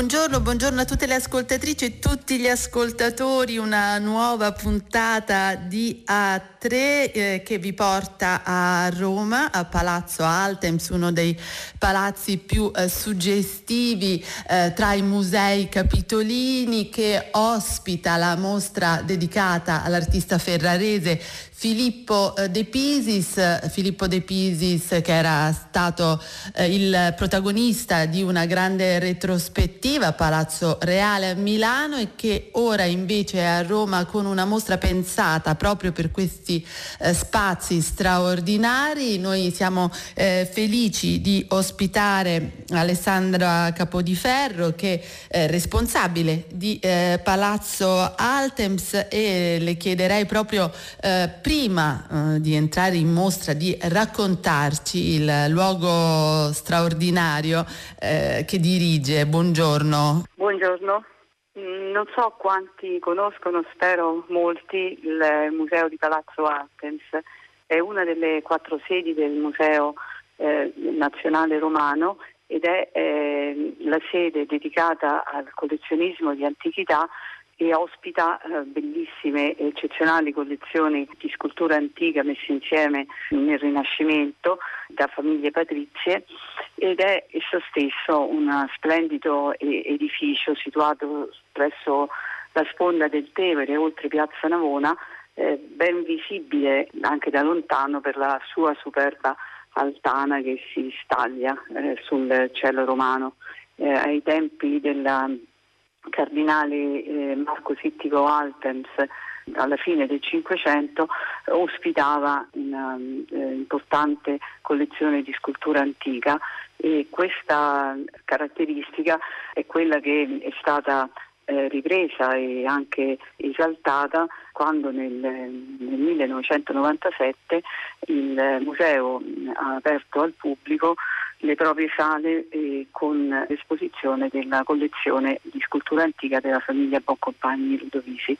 Buongiorno, buongiorno a tutte le ascoltatrici e tutti gli ascoltatori, una nuova puntata di A3 eh, che vi porta a Roma, a Palazzo Altems, uno dei palazzi più eh, suggestivi eh, tra i musei capitolini che ospita la mostra dedicata all'artista ferrarese Filippo eh, De Pisis, Filippo De Pisis che era stato eh, il protagonista di una grande retrospettiva a Palazzo Reale a Milano e che ora invece è a Roma con una mostra pensata proprio per questi eh, spazi straordinari. Noi siamo eh, felici di ospitare Alessandra Capodiferro che è responsabile di eh, Palazzo Altems e le chiederei proprio eh, prima eh, di entrare in mostra, di raccontarci il luogo straordinario eh, che dirige. Buongiorno. Buongiorno. Mm, non so quanti conoscono, spero molti, il Museo di Palazzo Artens. È una delle quattro sedi del Museo eh, Nazionale Romano ed è eh, la sede dedicata al collezionismo di antichità e ospita eh, bellissime e eccezionali collezioni di scultura antica messe insieme nel Rinascimento da famiglie patrizie ed è esso stesso un splendido edificio situato presso la sponda del Tevere oltre piazza Navona eh, ben visibile anche da lontano per la sua superba altana che si staglia eh, sul cielo romano. Eh, ai tempi della cardinale eh, Marco Sittico Altens alla fine del Cinquecento ospitava una eh, importante collezione di scultura antica e questa caratteristica è quella che è stata eh, ripresa e anche esaltata quando nel, nel 1997 il museo ha aperto al pubblico le proprie sale eh, con l'esposizione della collezione di scultura antica della famiglia Boncompagni Ludovisi.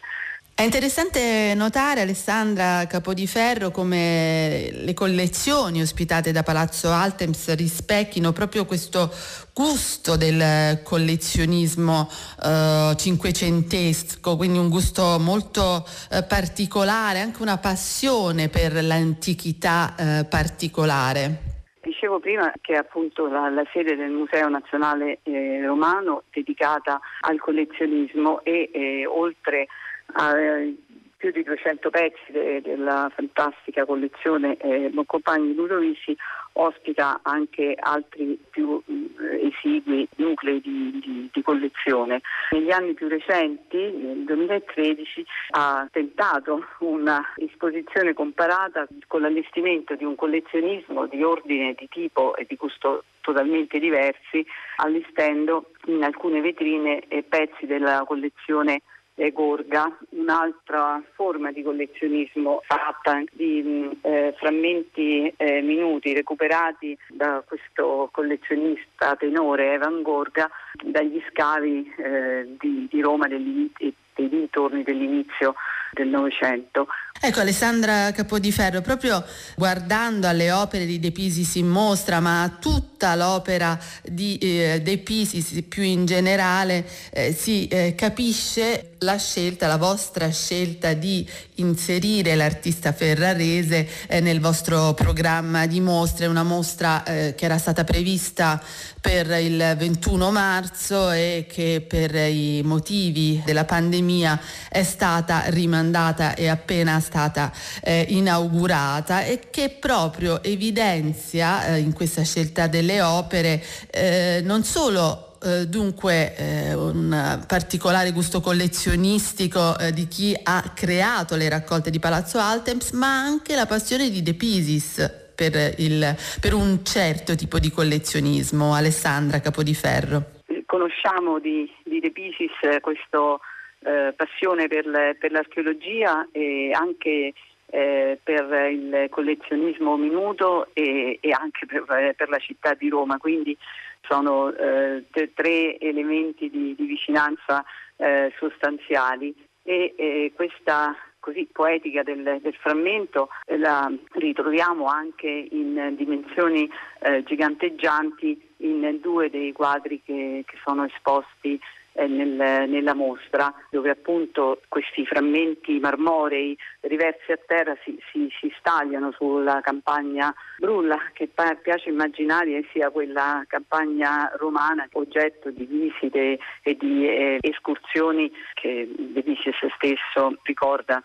È interessante notare, Alessandra Capodiferro, come le collezioni ospitate da Palazzo Altems rispecchino proprio questo gusto del collezionismo eh, cinquecentesco, quindi un gusto molto eh, particolare, anche una passione per l'antichità eh, particolare. Dicevo prima che appunto la, la sede del Museo Nazionale eh, Romano dedicata al collezionismo e eh, oltre a eh, più di 200 pezzi de, della fantastica collezione eh, Compagni Ludovisi ospita anche altri più eh, esigui nuclei di, di, di, collezione. Negli anni più recenti, nel 2013, ha tentato una esposizione comparata con l'allestimento di un collezionismo di ordine, di tipo e di gusto totalmente diversi, allestendo in alcune vetrine pezzi della collezione eh, Gorga, un'altra forma di collezionismo fatta di eh, frammenti eh, minuti recuperati da questo collezionista tenore Evan Gorga dagli scavi eh, di, di, Roma dei dintorni dell'inizio del Novecento. Ecco Alessandra Capodiferro, proprio guardando alle opere di De Pisis in mostra, ma a tutta l'opera di eh, De Pisis più in generale, eh, si eh, capisce la scelta, la vostra scelta di inserire l'artista ferrarese eh, nel vostro programma di mostre, una mostra eh, che era stata prevista per il 21 marzo e che per i motivi della pandemia è stata rimandata e appena stata eh, inaugurata e che proprio evidenzia eh, in questa scelta delle opere eh, non solo eh, dunque eh, un particolare gusto collezionistico eh, di chi ha creato le raccolte di Palazzo Altems, ma anche la passione di De Pisis per, il, per un certo tipo di collezionismo. Alessandra Capodiferro. Conosciamo di, di De Pisis questa eh, passione per, per, l'archeologia e anche eh, per il collezionismo minuto e, e anche per, per, la città di Roma, quindi sono eh, tre elementi di, di vicinanza eh, sostanziali. E eh, questa così poetica del, del frammento eh, la ritroviamo anche in dimensioni eh, giganteggianti in due dei quadri che, che sono esposti eh, nel, nella mostra, dove appunto questi frammenti marmorei riversi a terra si, si, si stagliano sulla campagna Brulla, che pa- piace immaginare sia quella campagna romana oggetto di visite e di eh, escursioni che De Visis stesso ricorda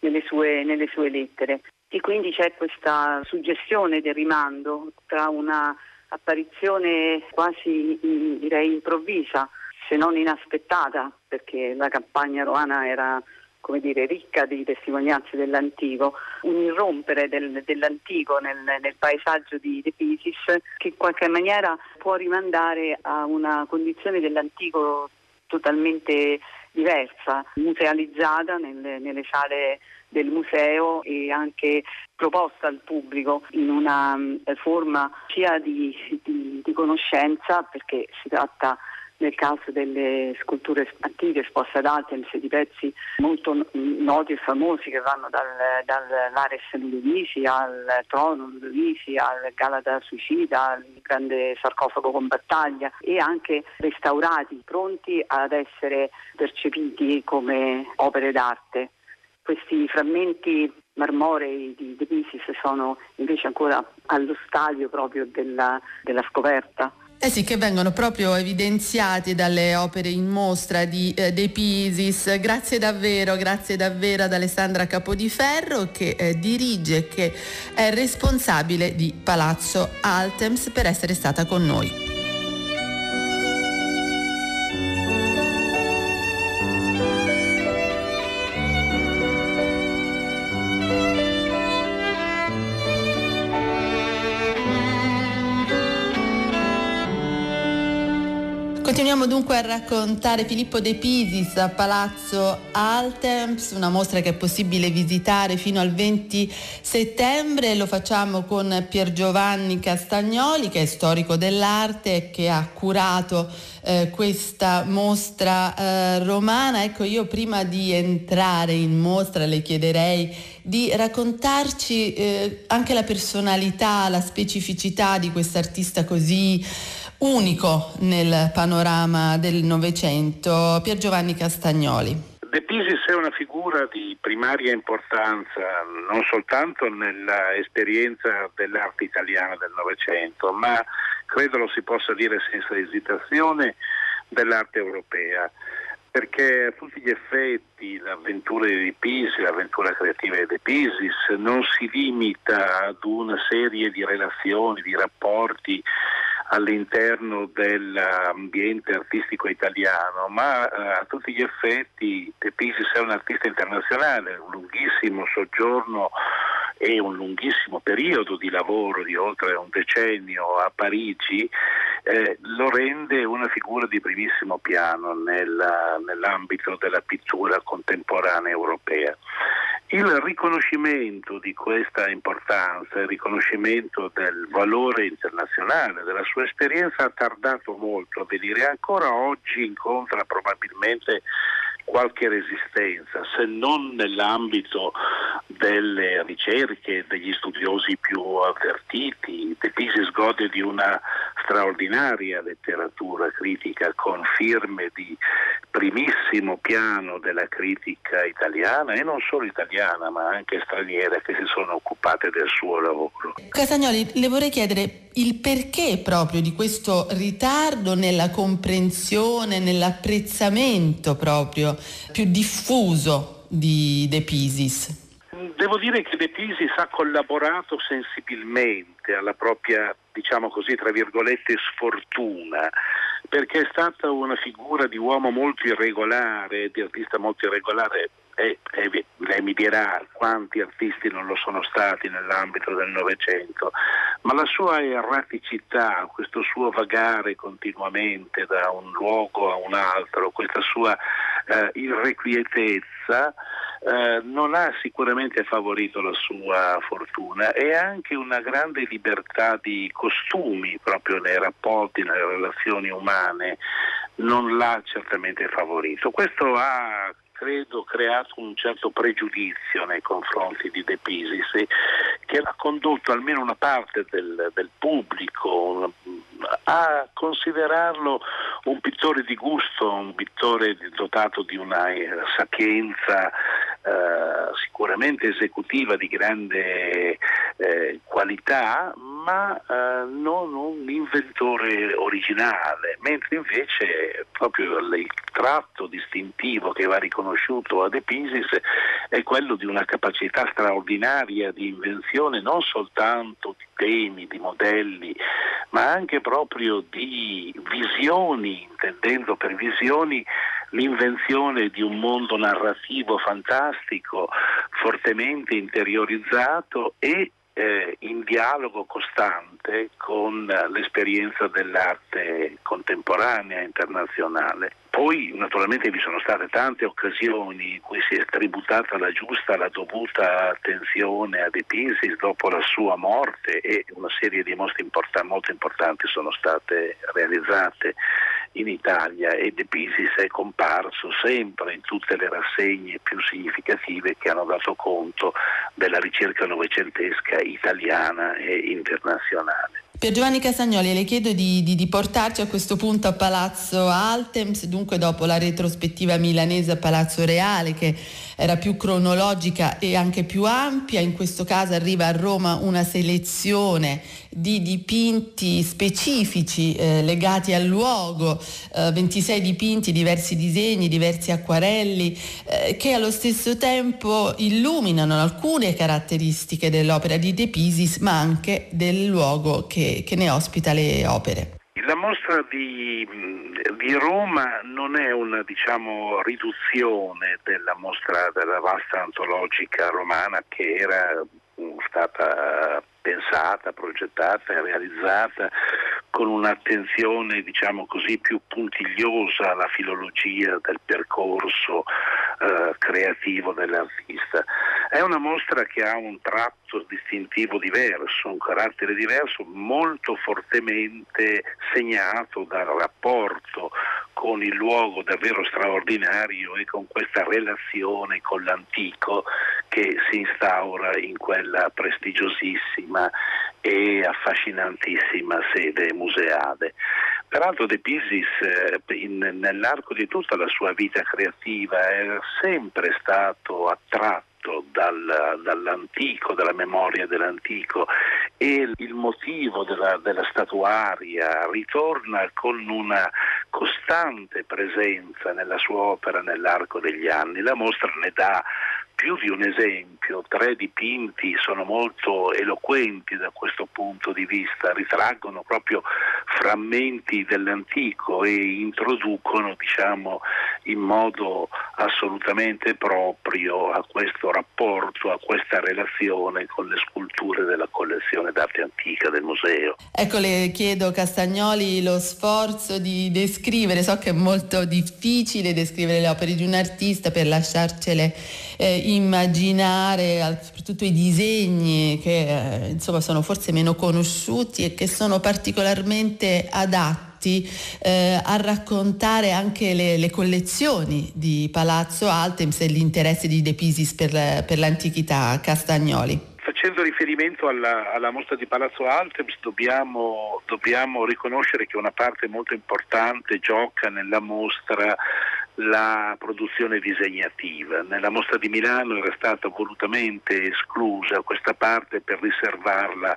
nelle sue, nelle sue lettere. E quindi c'è questa suggestione del rimando tra una apparizione quasi direi improvvisa se non inaspettata, perché la campagna romana era come dire, ricca di testimonianze dell'antico, un irrompere del, dell'antico nel, nel, paesaggio di De Pisis che in qualche maniera può rimandare a una condizione dell'antico totalmente diversa, musealizzata nelle, nelle sale del museo e anche proposta al pubblico in una eh, forma sia di, di, di conoscenza perché si tratta nel caso delle sculture antiche esposte ad Athens di pezzi molto noti e famosi che vanno dal, dall'Ares Ludovisi al trono Ludovisi al Galata Suicida al grande sarcofago con battaglia e anche restaurati pronti ad essere percepiti come opere d'arte. Questi frammenti marmorei di De Pisis sono invece ancora allo stadio proprio della, della scoperta. Eh sì, che vengono proprio evidenziati dalle opere in mostra di eh, De Pisis. Grazie davvero, grazie davvero ad Alessandra Capodiferro che eh, dirige, che è responsabile di Palazzo Altems per essere stata con noi. A raccontare Filippo De Pisis a Palazzo Altemps, una mostra che è possibile visitare fino al 20 settembre. Lo facciamo con Pier Giovanni Castagnoli, che è storico dell'arte e che ha curato eh, questa mostra eh, romana. Ecco, io prima di entrare in mostra le chiederei di raccontarci eh, anche la personalità, la specificità di quest'artista così unico nel panorama del Novecento, Pier Giovanni Castagnoli. De Pisis è una figura di primaria importanza non soltanto nell'esperienza dell'arte italiana del Novecento, ma credo lo si possa dire senza esitazione dell'arte europea perché a tutti gli effetti l'avventura di De Pisis, l'avventura creativa di De Pisis non si limita ad una serie di relazioni, di rapporti all'interno dell'ambiente artistico italiano, ma eh, a tutti gli effetti De è un artista internazionale, un lunghissimo soggiorno e un lunghissimo periodo di lavoro di oltre un decennio a Parigi eh, lo rende una figura di primissimo piano nella, nell'ambito della pittura contemporanea europea. Il riconoscimento di questa importanza, il riconoscimento del valore internazionale della sua esperienza ha tardato molto a venire, ancora oggi incontra probabilmente qualche resistenza, se non nell'ambito delle ricerche degli studiosi più avvertiti. De Pisis gode di una straordinaria letteratura critica con firme di primissimo piano della critica italiana e non solo italiana ma anche straniera che si sono occupate del suo lavoro. Castagnoli, le vorrei chiedere il perché proprio di questo ritardo nella comprensione, nell'apprezzamento proprio più diffuso di De Pisis. Devo dire che De Pisis ha collaborato sensibilmente alla propria, diciamo così, tra virgolette, sfortuna, perché è stata una figura di uomo molto irregolare, di artista molto irregolare e, e, lei mi dirà quanti artisti non lo sono stati nell'ambito del Novecento, ma la sua erraticità, questo suo vagare continuamente da un luogo a un altro, questa sua eh, irrequietezza eh, non ha sicuramente favorito la sua fortuna e anche una grande libertà di costumi proprio nei rapporti, nelle relazioni umane non l'ha certamente favorito. Questo ha credo, creato un certo pregiudizio nei confronti di De Pisis che ha condotto almeno una parte del, del pubblico a considerarlo un pittore di gusto, un pittore dotato di una sapienza sicuramente esecutiva di grande eh, qualità, ma eh, non un inventore originale, mentre invece proprio il tratto distintivo che va riconosciuto a De Pisis è quello di una capacità straordinaria di invenzione non soltanto di temi, di modelli, ma anche proprio di visioni, intendendo per visioni l'invenzione di un mondo narrativo fantastico, fortemente interiorizzato e eh, in dialogo costante con l'esperienza dell'arte contemporanea internazionale. Poi naturalmente vi sono state tante occasioni in cui si è tributata la giusta, la dovuta attenzione a De Pisis dopo la sua morte e una serie di mostre import- molto importanti sono state realizzate in Italia e De Pisis è comparso sempre in tutte le rassegne più significative che hanno dato conto della ricerca novecentesca italiana e internazionale. Per Giovanni Castagnoli le chiedo di, di, di, portarci a questo punto a Palazzo Altems, dunque dopo la retrospettiva milanese a Palazzo Reale che era più cronologica e anche più ampia, in questo caso arriva a Roma una selezione di dipinti specifici eh, legati al luogo, eh, 26 dipinti, diversi disegni, diversi acquarelli, eh, che allo stesso tempo illuminano alcune caratteristiche dell'opera di De Pisis, ma anche del luogo che, che ne ospita le opere. La mostra di, di, Roma non è una diciamo, riduzione della mostra della vasta antologica romana che era stata pensata, progettata e realizzata con un'attenzione diciamo così più puntigliosa alla filologia del percorso eh, creativo dell'artista. È una mostra che ha un tratto distintivo diverso, un carattere diverso, molto fortemente segnato dal rapporto con il luogo davvero straordinario e con questa relazione con l'antico che si instaura in quella prestigiosissima e affascinantissima sede museale. Peraltro De Pisis eh, in, nell'arco di tutta la sua vita creativa è sempre stato attratto dal, dall'antico, dalla memoria dell'antico e il motivo della, della, statuaria ritorna con una costante presenza nella sua opera nell'arco degli anni. La mostra ne dà più di un esempio, tre dipinti sono molto eloquenti da questo punto di vista, ritraggono proprio frammenti dell'antico e introducono diciamo, in modo assolutamente proprio a questo rapporto, a questa relazione con le sculture della collezione d'arte antica del museo. Ecco, le chiedo Castagnoli lo sforzo di descrivere, so che è molto difficile descrivere le opere di un artista per lasciarcele eh, immaginare, soprattutto i disegni che eh, insomma sono forse meno conosciuti e che sono particolarmente adatti eh, a raccontare anche le, le, collezioni di Palazzo Altems e l'interesse di De Pisis per, per l'antichità Castagnoli. Facendo riferimento alla, alla, mostra di Palazzo Altems dobbiamo, dobbiamo riconoscere che una parte molto importante gioca nella mostra la produzione disegnativa. Nella mostra di Milano era stata volutamente esclusa questa parte per riservarla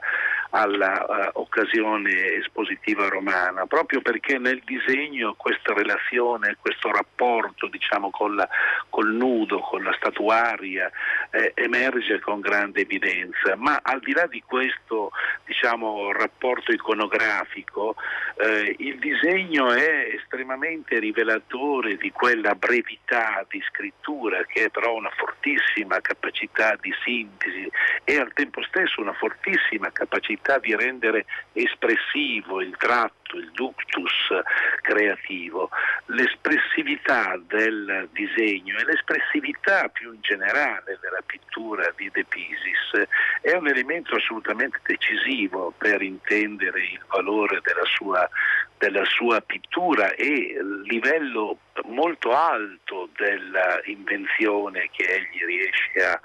all'occasione uh, espositiva romana, proprio perché nel disegno questa relazione, questo rapporto diciamo, la, col nudo, con la statuaria eh, emerge con grande evidenza, ma al di là di questo diciamo, rapporto iconografico, eh, il disegno è estremamente rivelatore di quella brevità di scrittura che è però una fortissima capacità di sintesi e al tempo stesso una fortissima capacità capacità di rendere espressivo il tratto, il ductus creativo, l'espressività del disegno e l'espressività più in generale della pittura di De Pisis è un elemento assolutamente decisivo per intendere il valore della sua della sua pittura e il livello molto alto dell'invenzione che egli riesce a,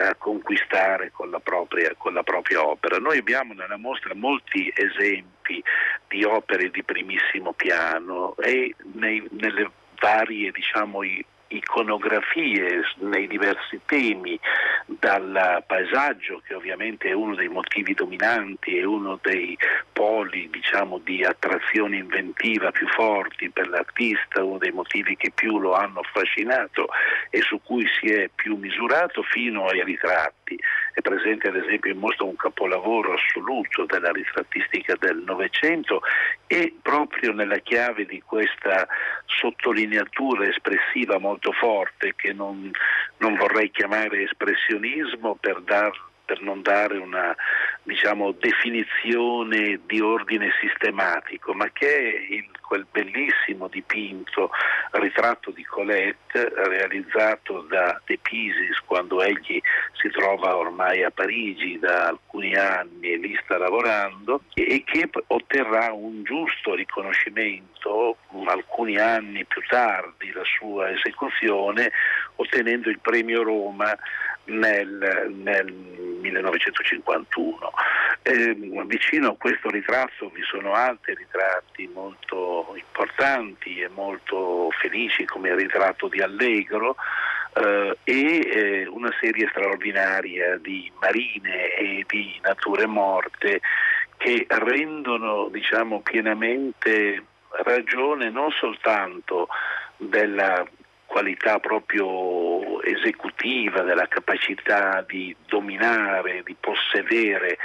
a conquistare con la, propria, con la, propria, opera. Noi abbiamo nella mostra molti esempi di opere di primissimo piano e nei, nelle varie diciamo, iconografie nei diversi temi, dal paesaggio che ovviamente è uno dei motivi dominanti, è uno dei poli diciamo, di attrazione inventiva più forti per l'artista, uno dei motivi che più lo hanno affascinato e su cui si è più misurato, fino ai ritratti. È presente ad esempio in mostra un capolavoro assoluto della ritrattistica del Novecento e proprio nella chiave di questa sottolineatura espressiva molto forte che non, non vorrei chiamare espressionismo per dar per non dare una diciamo, definizione di ordine sistematico, ma che è il, quel bellissimo dipinto ritratto di Colette realizzato da De Pisis quando egli si trova ormai a Parigi da alcuni anni e lì sta lavorando e che otterrà un giusto riconoscimento alcuni anni più tardi la sua esecuzione ottenendo il premio Roma nel, nel 1951. Eh, vicino a questo ritratto vi sono altri ritratti molto importanti e molto felici come il ritratto di Allegro eh, e eh, una serie straordinaria di marine e di nature morte che rendono diciamo, pienamente ragione non soltanto della qualità proprio esecutiva, della capacità di dominare, di possedere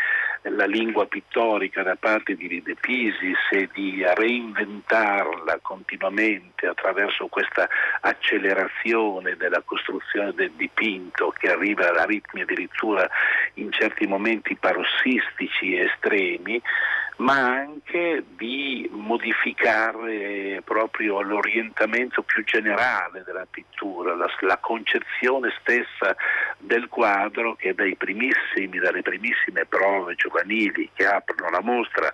la lingua pittorica da parte di De Pisis e di reinventarla continuamente attraverso questa accelerazione della costruzione del dipinto che arriva a ritmi addirittura in certi momenti parossistici estremi, ma anche di modificare proprio l'orientamento più generale della pittura, la, la concezione stessa del quadro che dai primissimi, dalle primissime prove giovanili che aprono la mostra,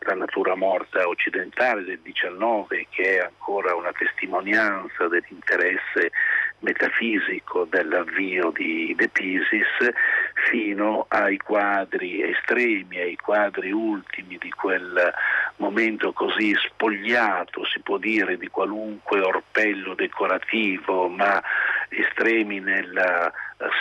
la natura morta occidentale del 19 che è ancora una testimonianza dell'interesse metafisico dell'avvio di De Pisis fino ai quadri estremi, ai quadri ultimi di quel momento così spogliato, si può dire, di qualunque orpello decorativo, ma estremi nella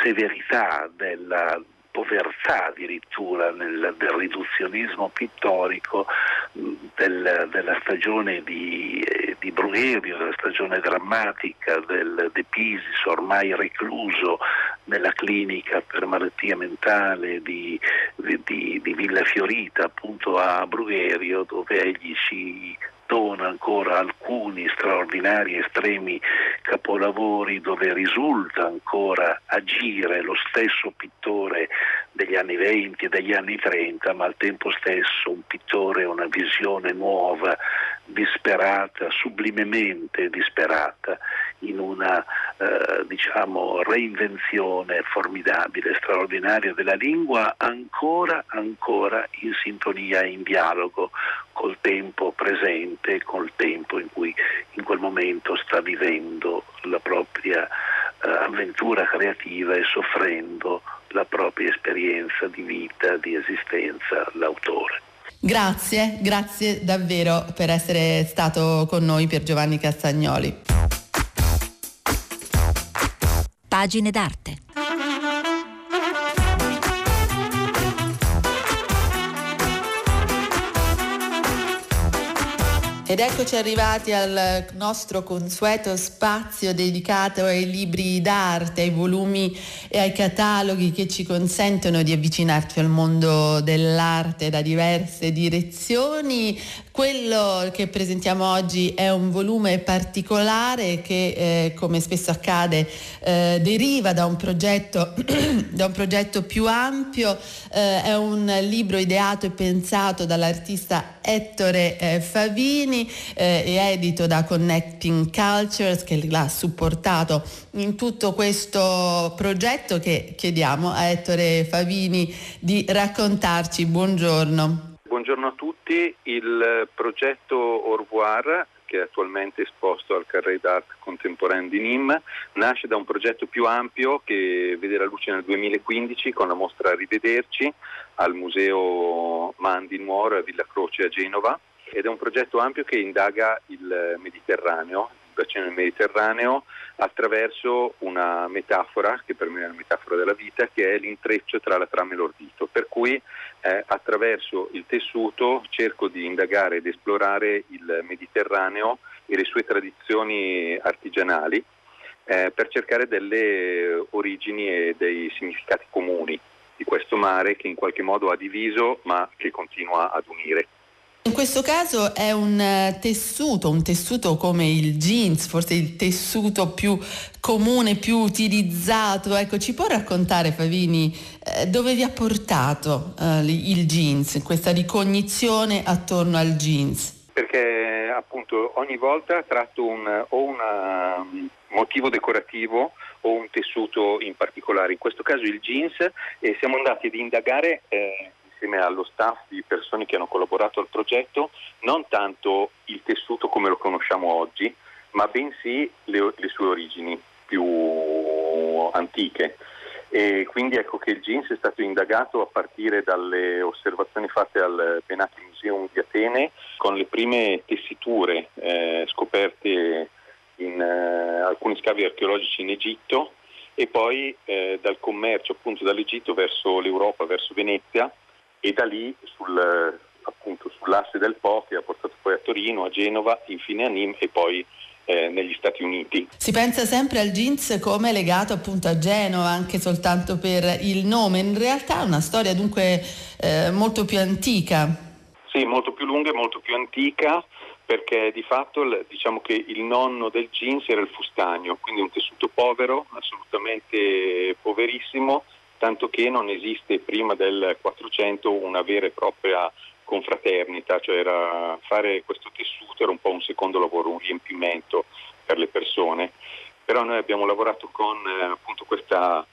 severità della povertà addirittura nel, del riduzionismo pittorico del, della stagione di, eh, di Brugherio, della stagione drammatica del De Pisis ormai recluso nella clinica per malattia mentale di, di, di Villa Fiorita appunto a Brugherio dove egli si dona ancora alcuni straordinari estremi capolavori dove risulta ancora agire lo stesso pittore degli anni 20 e degli anni 30, ma al tempo stesso un pittore, una visione nuova, disperata, sublimemente disperata, in una eh, diciamo, reinvenzione formidabile, straordinaria della lingua, ancora, ancora in sintonia in dialogo col tempo presente, col tempo in cui in quel momento sta vivendo la propria eh, avventura creativa e soffrendo la propria esperienza di vita, di esistenza, l'autore. Grazie, grazie davvero per essere stato con noi Pier Giovanni Castagnoli. Pagine d'arte. Ed eccoci arrivati al nostro consueto spazio dedicato ai libri d'arte, ai volumi e ai cataloghi che ci consentono di avvicinarci al mondo dell'arte da diverse direzioni. Quello che presentiamo oggi è un volume particolare che, eh, come spesso accade, eh, deriva da un progetto, da un progetto più ampio. Eh, è un libro ideato e pensato dall'artista Ettore eh, Favini eh, edito da Connecting Cultures che l'ha supportato in tutto questo progetto che chiediamo a Ettore Favini di raccontarci. Buongiorno. buongiorno a tutti. Il progetto Au revoir che è attualmente esposto al Carré d'Art Contemporain di Nîmes, nasce da un progetto più ampio che vede la luce nel 2015 con la mostra Rivederci al Museo Mandi Nuoro a Villa Croce a Genova ed è un progetto ampio che indaga il Mediterraneo, bacino del Mediterraneo attraverso una metafora, che per me è una metafora della vita, che è l'intreccio tra la trama e l'ordito. Per cui eh, attraverso il tessuto cerco di indagare ed esplorare il Mediterraneo e le sue tradizioni artigianali eh, per cercare delle origini e dei significati comuni di questo mare che in qualche modo ha diviso ma che continua ad unire. In questo caso è un eh, tessuto, un tessuto come il jeans, forse il tessuto più comune, più utilizzato. Ecco, ci può raccontare Favini eh, dove vi ha portato eh, il jeans, questa ricognizione attorno al jeans? Perché appunto ogni volta tratto un, o un um, motivo decorativo o un tessuto in particolare. In questo caso il jeans e siamo andati ad indagare eh, insieme allo staff di persone che hanno collaborato al progetto, non tanto il tessuto come lo conosciamo oggi, ma bensì le, le sue origini più antiche. E quindi ecco che il jeans è stato indagato a partire dalle osservazioni fatte al Benati Museum di Atene con le prime tessiture eh, scoperte in eh, alcuni scavi archeologici in Egitto e poi eh, dal commercio appunto dall'Egitto verso l'Europa, verso Venezia e da lì sul, appunto, sull'asse del Po che ha portato poi a Torino, a Genova, infine a Nîmes e poi eh, negli Stati Uniti. Si pensa sempre al jeans come legato appunto a Genova, anche soltanto per il nome, in realtà è una storia dunque eh, molto più antica. Sì, molto più lunga e molto più antica perché di fatto diciamo che il nonno del jeans era il fustagno, quindi un tessuto povero, assolutamente poverissimo, tanto che non esiste prima del 400 una vera e propria confraternita, cioè fare questo tessuto era un po' un secondo lavoro, un riempimento per le persone. Però noi abbiamo lavorato con eh, appunto questa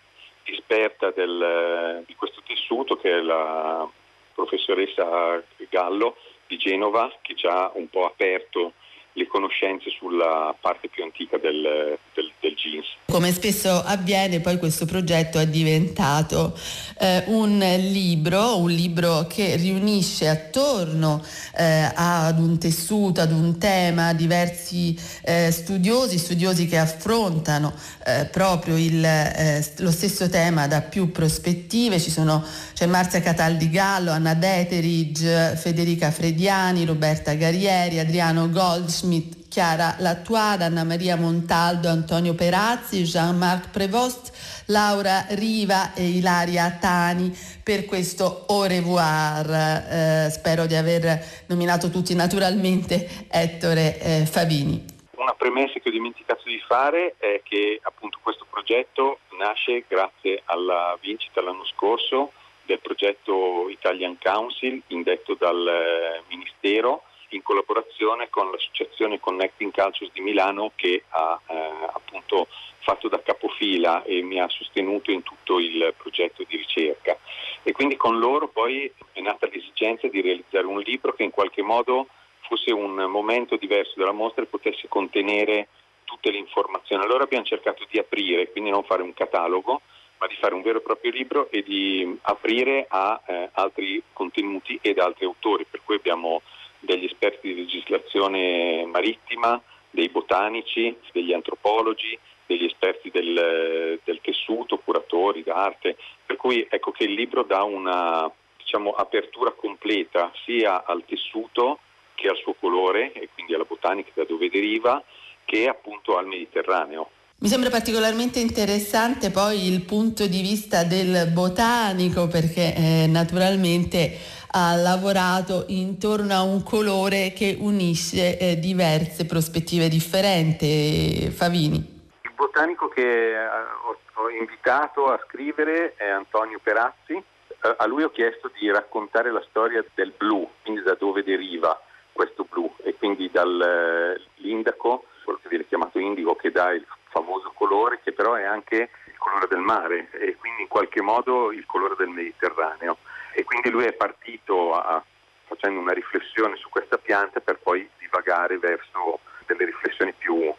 esperta del, di questo tessuto che è la professoressa Gallo di Genova che ci ha un po' aperto le conoscenze sulla parte più antica del, del, del, jeans. Come spesso avviene, poi questo progetto è diventato eh, un libro, un libro che riunisce attorno eh, ad un tessuto, ad un tema, diversi eh, studiosi, studiosi che affrontano eh, proprio il, eh, lo stesso tema da più prospettive. Ci sono, c'è Marzia Cataldi Gallo, Anna Deterige, Federica Frediani, Roberta Garrieri, Adriano Goldschmidt, Smith, Chiara Lattuada, Anna Maria Montaldo, Antonio Perazzi, Jean-Marc Prevost, Laura Riva e Ilaria Tani per questo au revoir. Eh, spero di aver nominato tutti naturalmente Ettore eh, Favini. Una premessa che ho dimenticato di fare è che appunto questo progetto nasce grazie alla vincita l'anno scorso del progetto Italian Council indetto dal eh, Ministero in collaborazione con l'associazione Connecting Cultures di Milano che ha eh, appunto fatto da capofila e mi ha sostenuto in tutto il progetto di ricerca. E quindi con loro poi è nata l'esigenza di realizzare un libro che in qualche modo fosse un momento diverso della mostra e potesse contenere tutte le informazioni. Allora abbiamo cercato di aprire, quindi non fare un catalogo, ma di fare un vero e proprio libro e di aprire a eh, altri contenuti ed altri autori, per cui abbiamo degli esperti di legislazione marittima, dei botanici, degli antropologi, degli esperti del, del tessuto, curatori d'arte, per cui ecco che il libro dà una diciamo, apertura completa sia al tessuto che al suo colore e quindi alla botanica da dove deriva, che appunto al Mediterraneo. Mi sembra particolarmente interessante poi il punto di vista del botanico perché eh, naturalmente ha lavorato intorno a un colore che unisce eh, diverse prospettive differenti. Favini. Il botanico che eh, ho, ho invitato a scrivere è Antonio Perazzi. Eh, a lui ho chiesto di raccontare la storia del blu, quindi da dove deriva questo blu e quindi dall'indaco, quello che viene chiamato indigo, che dà il famoso colore che però è anche il colore del mare e quindi in qualche modo il colore del Mediterraneo. E quindi lui è partito, ha facendo una riflessione su questa pianta per poi divagare verso delle riflessioni più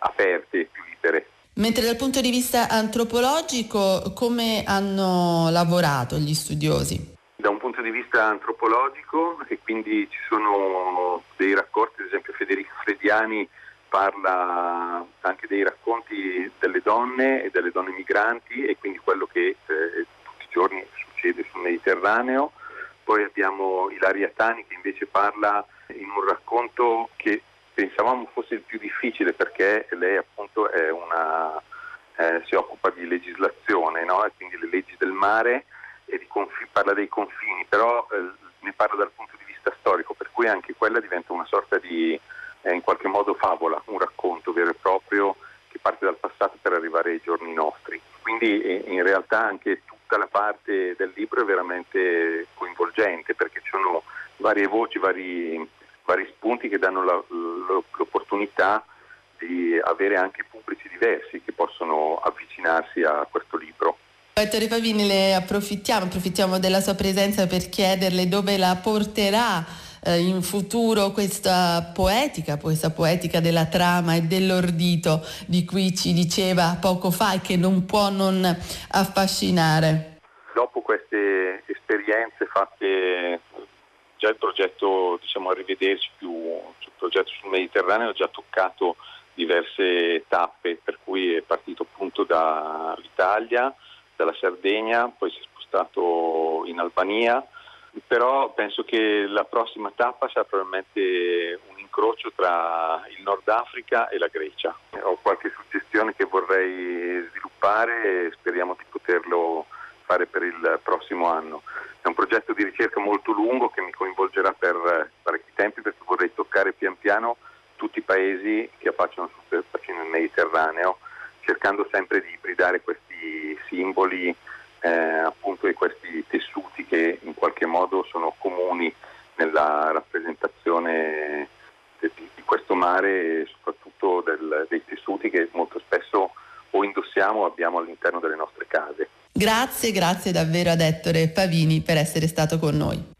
aperte, più libere. Mentre dal punto di vista antropologico, come hanno lavorato gli studiosi? Da un punto di vista antropologico, e quindi ci sono dei racconti, ad esempio Federico Frediani parla anche dei racconti delle donne e delle donne migranti e quindi quello che eh, tutti i giorni succede sul Mediterraneo. Poi abbiamo Ilaria Tani che invece parla in un racconto che pensavamo fosse il più difficile perché lei appunto una, eh, si occupa di legislazione, no? quindi le leggi del mare e conf- parla dei confini, però eh, ne parla dal punto di vista storico, per cui anche quella diventa una sorta di eh, in qualche modo favola, un racconto vero e proprio che parte dal passato per arrivare ai giorni nostri. Quindi eh, in realtà anche tutta la parte del libro è veramente coinvolgente perché ci sono varie voci, vari, vari spunti che danno la, l'opportunità di avere anche pubblici diversi che possono avvicinarsi a questo libro. Ettore Pavini, le approfittiamo, approfittiamo della sua presenza per chiederle dove la porterà eh, in futuro questa poetica, questa poetica della trama e dell'ordito di cui ci diceva poco fa e che non può non affascinare. Dopo queste esperienze fatte, già il progetto, diciamo, Arrivederci più il progetto sul Mediterraneo ha già toccato diverse tappe, per cui è partito appunto dall'Italia, dalla Sardegna, poi si è spostato in Albania, però penso che la prossima tappa sarà probabilmente un incrocio tra il Nord Africa e la Grecia. Ho qualche suggestione che vorrei sviluppare e speriamo di poterlo fare per il prossimo anno. È un progetto di ricerca molto lungo che mi coinvolgerà per parecchi tempi perché vorrei toccare pian piano tutti i paesi che affacciano sul bacino Mediterraneo, cercando sempre di ibridare questi simboli eh, appunto di questi tessuti che in qualche modo sono comuni nella rappresentazione di, di questo mare e soprattutto del, dei tessuti che molto spesso o indossiamo o abbiamo all'interno delle nostre case. Grazie, grazie davvero ad Ettore Pavini per essere stato con noi.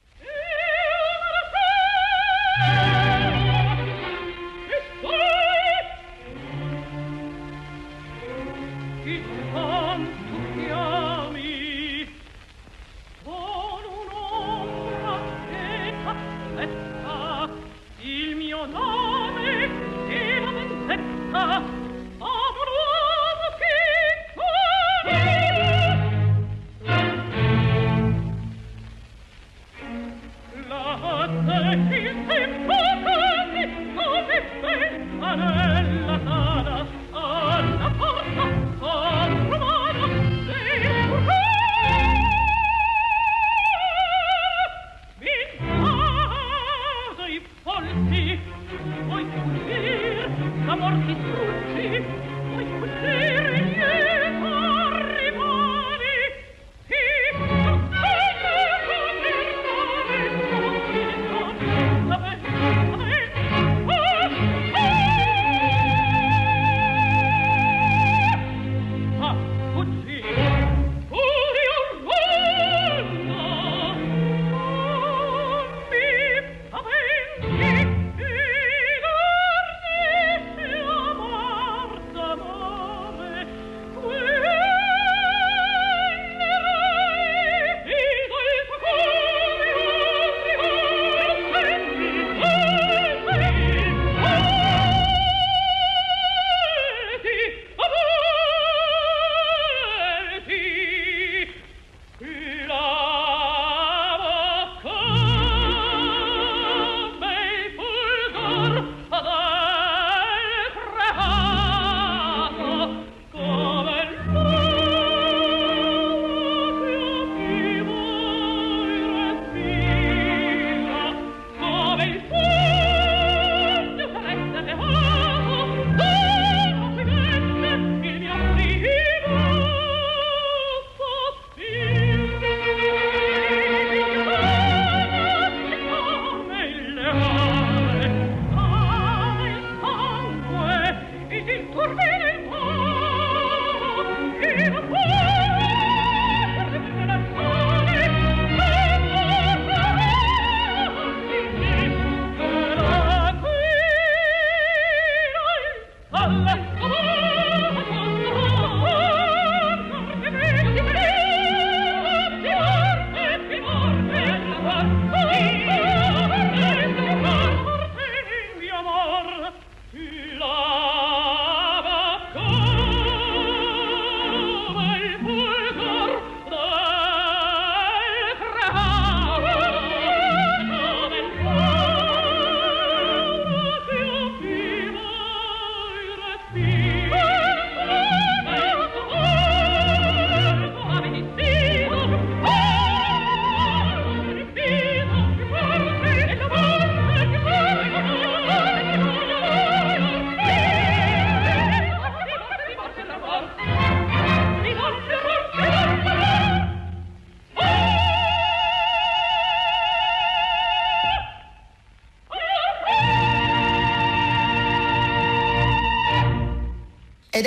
por mí.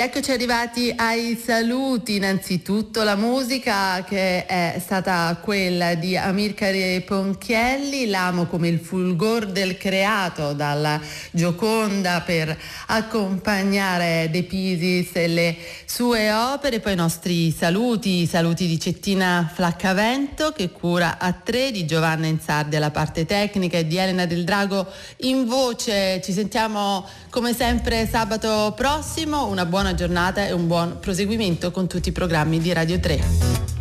Ed eccoci arrivati ai saluti, innanzitutto la musica che è stata quella di Amircare Ponchielli, l'amo come il fulgor del creato dalla Gioconda per accompagnare De Pisis e le sue opere, poi i nostri saluti, i saluti di Cettina Flaccavento che cura a tre, di Giovanna Insardi alla parte tecnica e di Elena del Drago in voce, ci sentiamo come sempre sabato prossimo, una buona giornata e un buon proseguimento con tutti i programmi di Radio 3.